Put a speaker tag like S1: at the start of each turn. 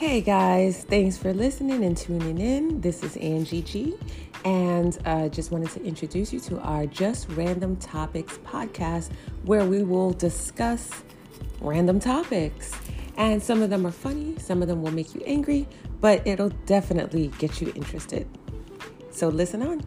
S1: Hey guys, thanks for listening and tuning in. This is Angie G, and uh, just wanted to introduce you to our Just Random Topics podcast where we will discuss random topics. And some of them are funny, some of them will make you angry, but it'll definitely get you interested. So listen on.